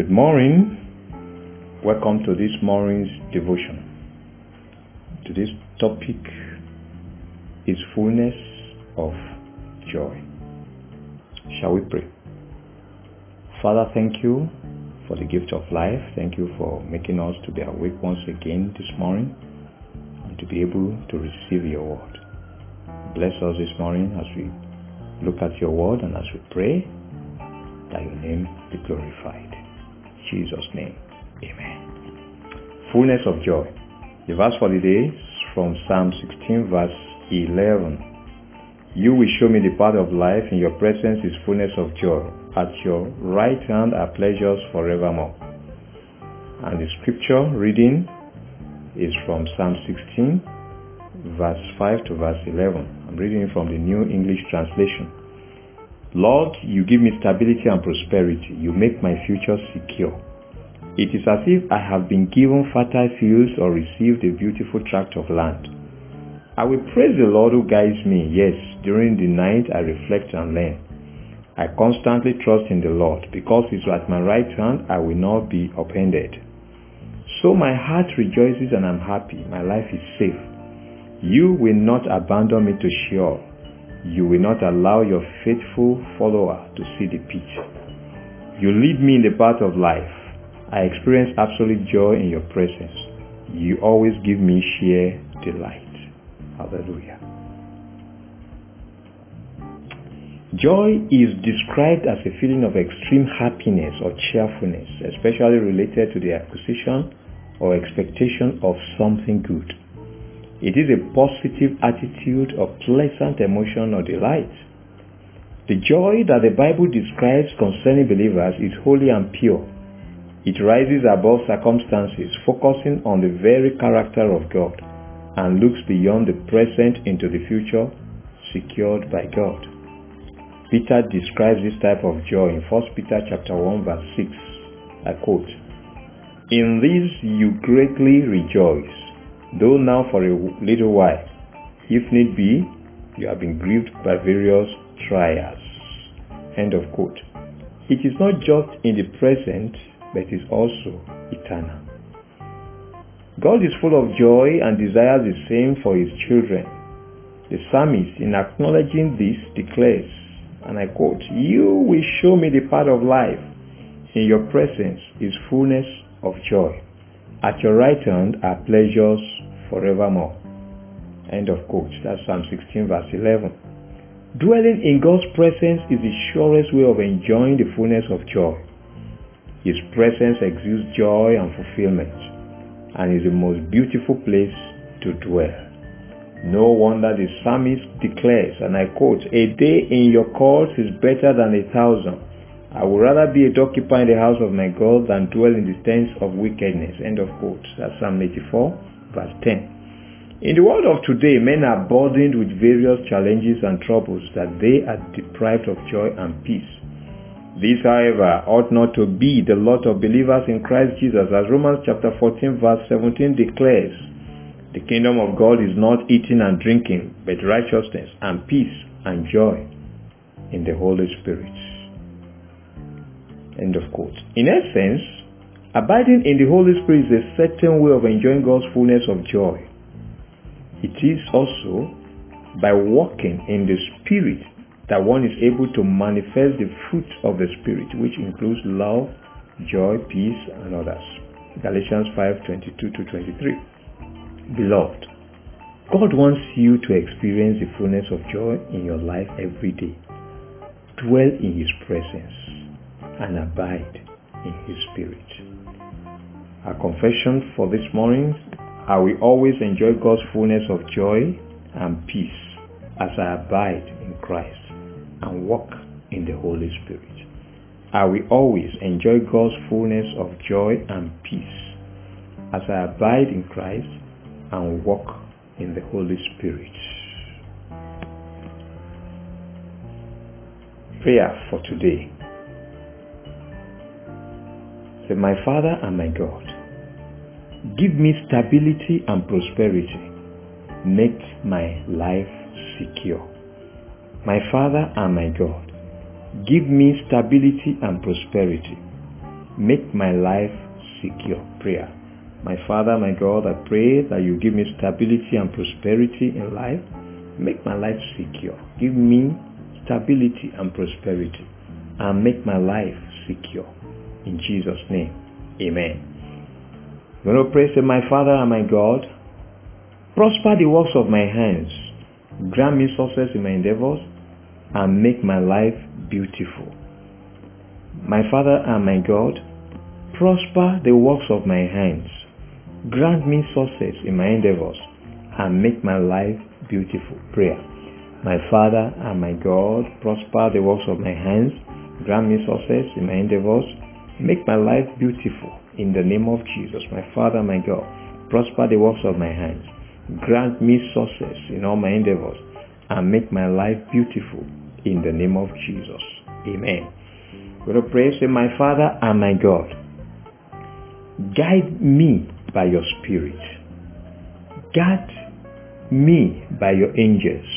Good morning. Welcome to this morning's devotion. Today's topic is fullness of joy. Shall we pray? Father, thank you for the gift of life. Thank you for making us to be awake once again this morning and to be able to receive your word. Bless us this morning as we look at your word and as we pray that your name be glorified. Jesus' name, amen. Fullness of joy. The verse for the day is from Psalm 16 verse 11. You will show me the path of life. In your presence is fullness of joy. At your right hand are pleasures forevermore. And the scripture reading is from Psalm 16 verse 5 to verse 11. I'm reading from the New English Translation. Lord, you give me stability and prosperity. You make my future secure. It is as if I have been given fertile fields or received a beautiful tract of land. I will praise the Lord who guides me. Yes, during the night I reflect and learn. I constantly trust in the Lord. Because He's at my right hand, I will not be upended. So my heart rejoices and I'm happy. My life is safe. You will not abandon me to Sheol. You will not allow your faithful follower to see the pit. You lead me in the path of life. I experience absolute joy in your presence. You always give me sheer delight. Hallelujah. Joy is described as a feeling of extreme happiness or cheerfulness, especially related to the acquisition or expectation of something good. It is a positive attitude of pleasant emotion or delight. The joy that the Bible describes concerning believers is holy and pure. It rises above circumstances, focusing on the very character of God and looks beyond the present into the future, secured by God. Peter describes this type of joy in 1 Peter chapter 1 verse 6. I quote, In this you greatly rejoice, though now for a little while, if need be, you have been grieved by various trials. End of quote. It is not just in the present, but is also eternal. God is full of joy and desires the same for his children. The psalmist, in acknowledging this, declares, and I quote, You will show me the path of life. In your presence is fullness of joy. At your right hand are pleasures forevermore. End of quote. That's Psalm 16 verse 11. Dwelling in God's presence is the surest way of enjoying the fullness of joy. His presence exudes joy and fulfillment and is the most beautiful place to dwell. No wonder the psalmist declares, and I quote, A day in your courts is better than a thousand. I would rather be a doorkeeper in the house of my God than dwell in the tents of wickedness. End of quote. That's Psalm 84, verse 10. In the world of today, men are burdened with various challenges and troubles that they are deprived of joy and peace. This, however, ought not to be the lot of believers in Christ Jesus, as Romans chapter 14, verse 17 declares. The kingdom of God is not eating and drinking, but righteousness and peace and joy in the Holy Spirit. End of quote. In essence, abiding in the Holy Spirit is a certain way of enjoying God's fullness of joy. It is also by walking in the Spirit that one is able to manifest the fruit of the Spirit, which includes love, joy, peace, and others. Galatians 5:22 to 23. Beloved, God wants you to experience the fullness of joy in your life every day. Dwell in His presence and abide in His Spirit. Our confession for this morning I will always enjoy God's fullness of joy and peace as I abide in Christ and walk in the Holy Spirit. I will always enjoy God's fullness of joy and peace as I abide in Christ and walk in the Holy Spirit. Prayer for today. Say, My Father and my God, give me stability and prosperity. Make my life secure. My Father and my God, give me stability and prosperity. make my life secure. Prayer. My Father, my God, I pray that you give me stability and prosperity in life. Make my life secure. Give me stability and prosperity and make my life secure. In Jesus' name, amen. Going to pray, say, My Father and my God, prosper the works of my hands. Grant me success in my endeavors and make my life beautiful. My Father and my God, prosper the works of my hands. Grant me success in my endeavors and make my life beautiful. Prayer. My Father and my God, prosper the works of my hands. Grant me success in my endeavors. Make my life beautiful. In the name of Jesus, my Father, my God, prosper the works of my hands. Grant me success in all my endeavors and make my life beautiful. In the name of Jesus. Amen. We're going to pray, say, My Father and my God, guide me by your Spirit. Guide me by your angels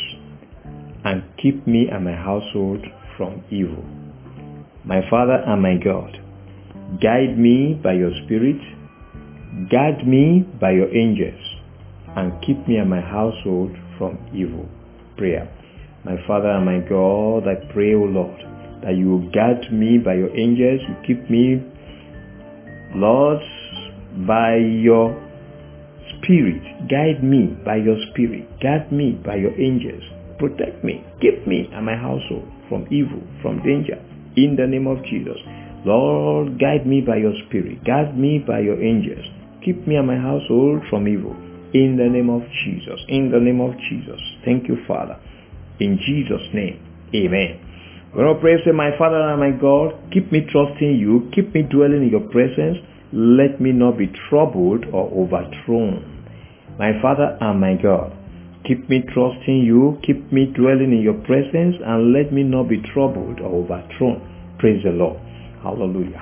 and keep me and my household from evil. My Father and my God, guide me by your Spirit, guide me by your angels, and keep me and my household from evil. Prayer. My Father and my God, I pray, O Lord, that you will guide me by your angels, you keep me, Lord, by your spirit. Guide me by your spirit. Guide me by your angels. Protect me. Keep me and my household from evil, from danger. In the name of Jesus. Lord, guide me by your spirit. Guide me by your angels. Keep me and my household from evil. In the name of Jesus. In the name of Jesus. Thank you, Father. In Jesus' name. Amen. We're going to pray, say, My Father and my God, keep me trusting you. Keep me dwelling in your presence. Let me not be troubled or overthrown. My Father and my God, keep me trusting you, keep me dwelling in your presence, and let me not be troubled or overthrown. Praise the Lord. Hallelujah.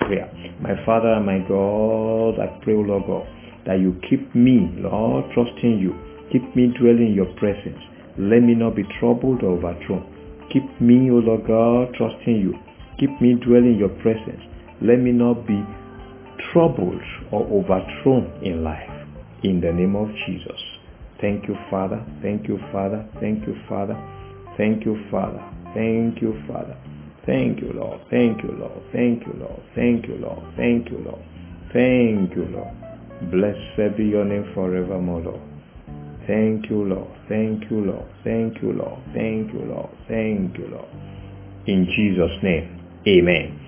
Prayer. My Father my God, I pray, O Lord God, that you keep me, Lord, trusting you. Keep me dwelling in your presence. Let me not be troubled or overthrown. Keep me, O Lord God, trusting you. Keep me dwelling in your presence. Let me not be troubled or overthrown in life. In the name of Jesus. Thank you, Father. Thank you, Father. Thank you, Father. Thank you, Father. Thank you, Father. Thank you, Lord. Thank you, Lord. Thank you, Lord. Thank you, Lord. Thank you, Lord. Thank you, Lord. Blessed be your name forevermore, Lord. Thank you, Lord. Thank you, Lord. Thank you, Lord. Thank you, Lord. Thank you, Lord. In Jesus' name, amen.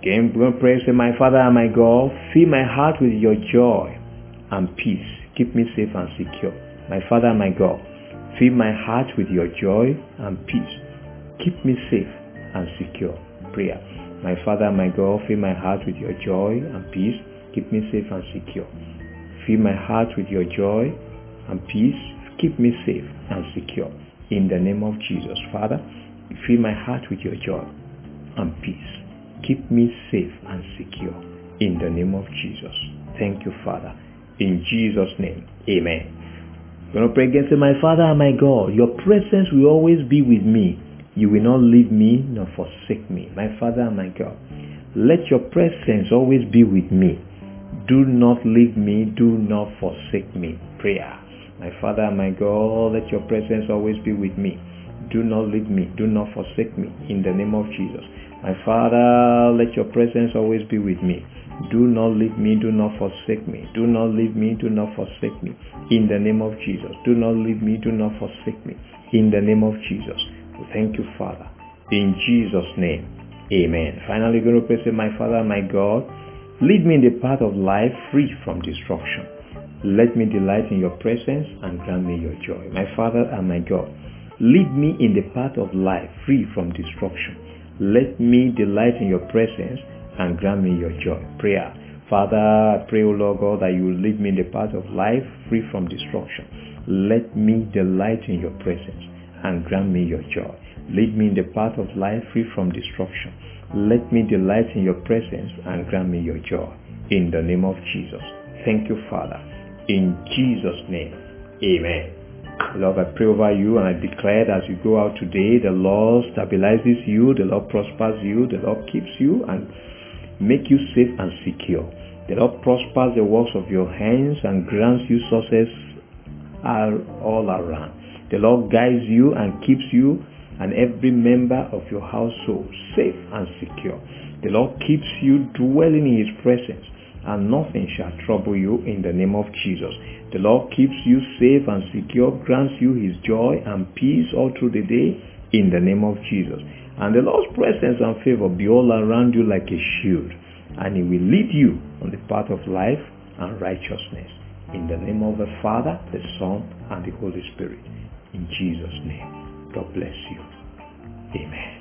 Again, to pray, say, My Father and my God, fill my heart with your joy and peace. Keep me safe and secure. My Father and my God, fill my heart with your joy and peace. Keep me safe and secure. Prayer. My Father my God, fill my heart with your joy and peace. Keep me safe and secure. Fill my heart with your joy and peace. Keep me safe and secure. In the name of Jesus. Father, fill my heart with your joy and peace. Keep me safe and secure. In the name of Jesus. Thank you, Father. In Jesus' name. Amen. I'm going to pray again. Say, My Father and my God, your presence will always be with me. You will not leave me nor forsake me. My Father and my God, let your presence always be with me. Do not leave me. Do not forsake me. Prayer. My Father and my God, let your presence always be with me. Do not leave me. Do not forsake me. In the name of Jesus. My Father, let your presence always be with me. Do not leave me. Do not forsake me. Do not leave me. Do not forsake me. In the name of Jesus. Do not leave me. Do not forsake me. In the name of Jesus. Thank you, Father. In Jesus' name. Amen. Finally, going to pray, say, My Father, my God, lead me in the path of life free from destruction. Let me delight in your presence and grant me your joy. My Father and my God, lead me in the path of life free from destruction. Let me delight in your presence and grant me your joy. Prayer. Father, I pray, O Lord God, that you will lead me in the path of life free from destruction. Let me delight in your presence and grant me your joy. Lead me in the path of life free from destruction. Let me delight in your presence and grant me your joy. In the name of Jesus. Thank you, Father. In Jesus' name. Amen. Lord, I pray over you and I declare that as you go out today, the Lord stabilizes you, the Lord prospers you, the Lord keeps you and make you safe and secure. The Lord prospers the works of your hands and grants you success all around. The Lord guides you and keeps you and every member of your household safe and secure. The Lord keeps you dwelling in his presence and nothing shall trouble you in the name of Jesus. The Lord keeps you safe and secure, grants you his joy and peace all through the day in the name of Jesus. And the Lord's presence and favor be all around you like a shield and he will lead you on the path of life and righteousness. In the name of the Father, the Son, and the Holy Spirit. In Jesus' name. God bless you. Amen.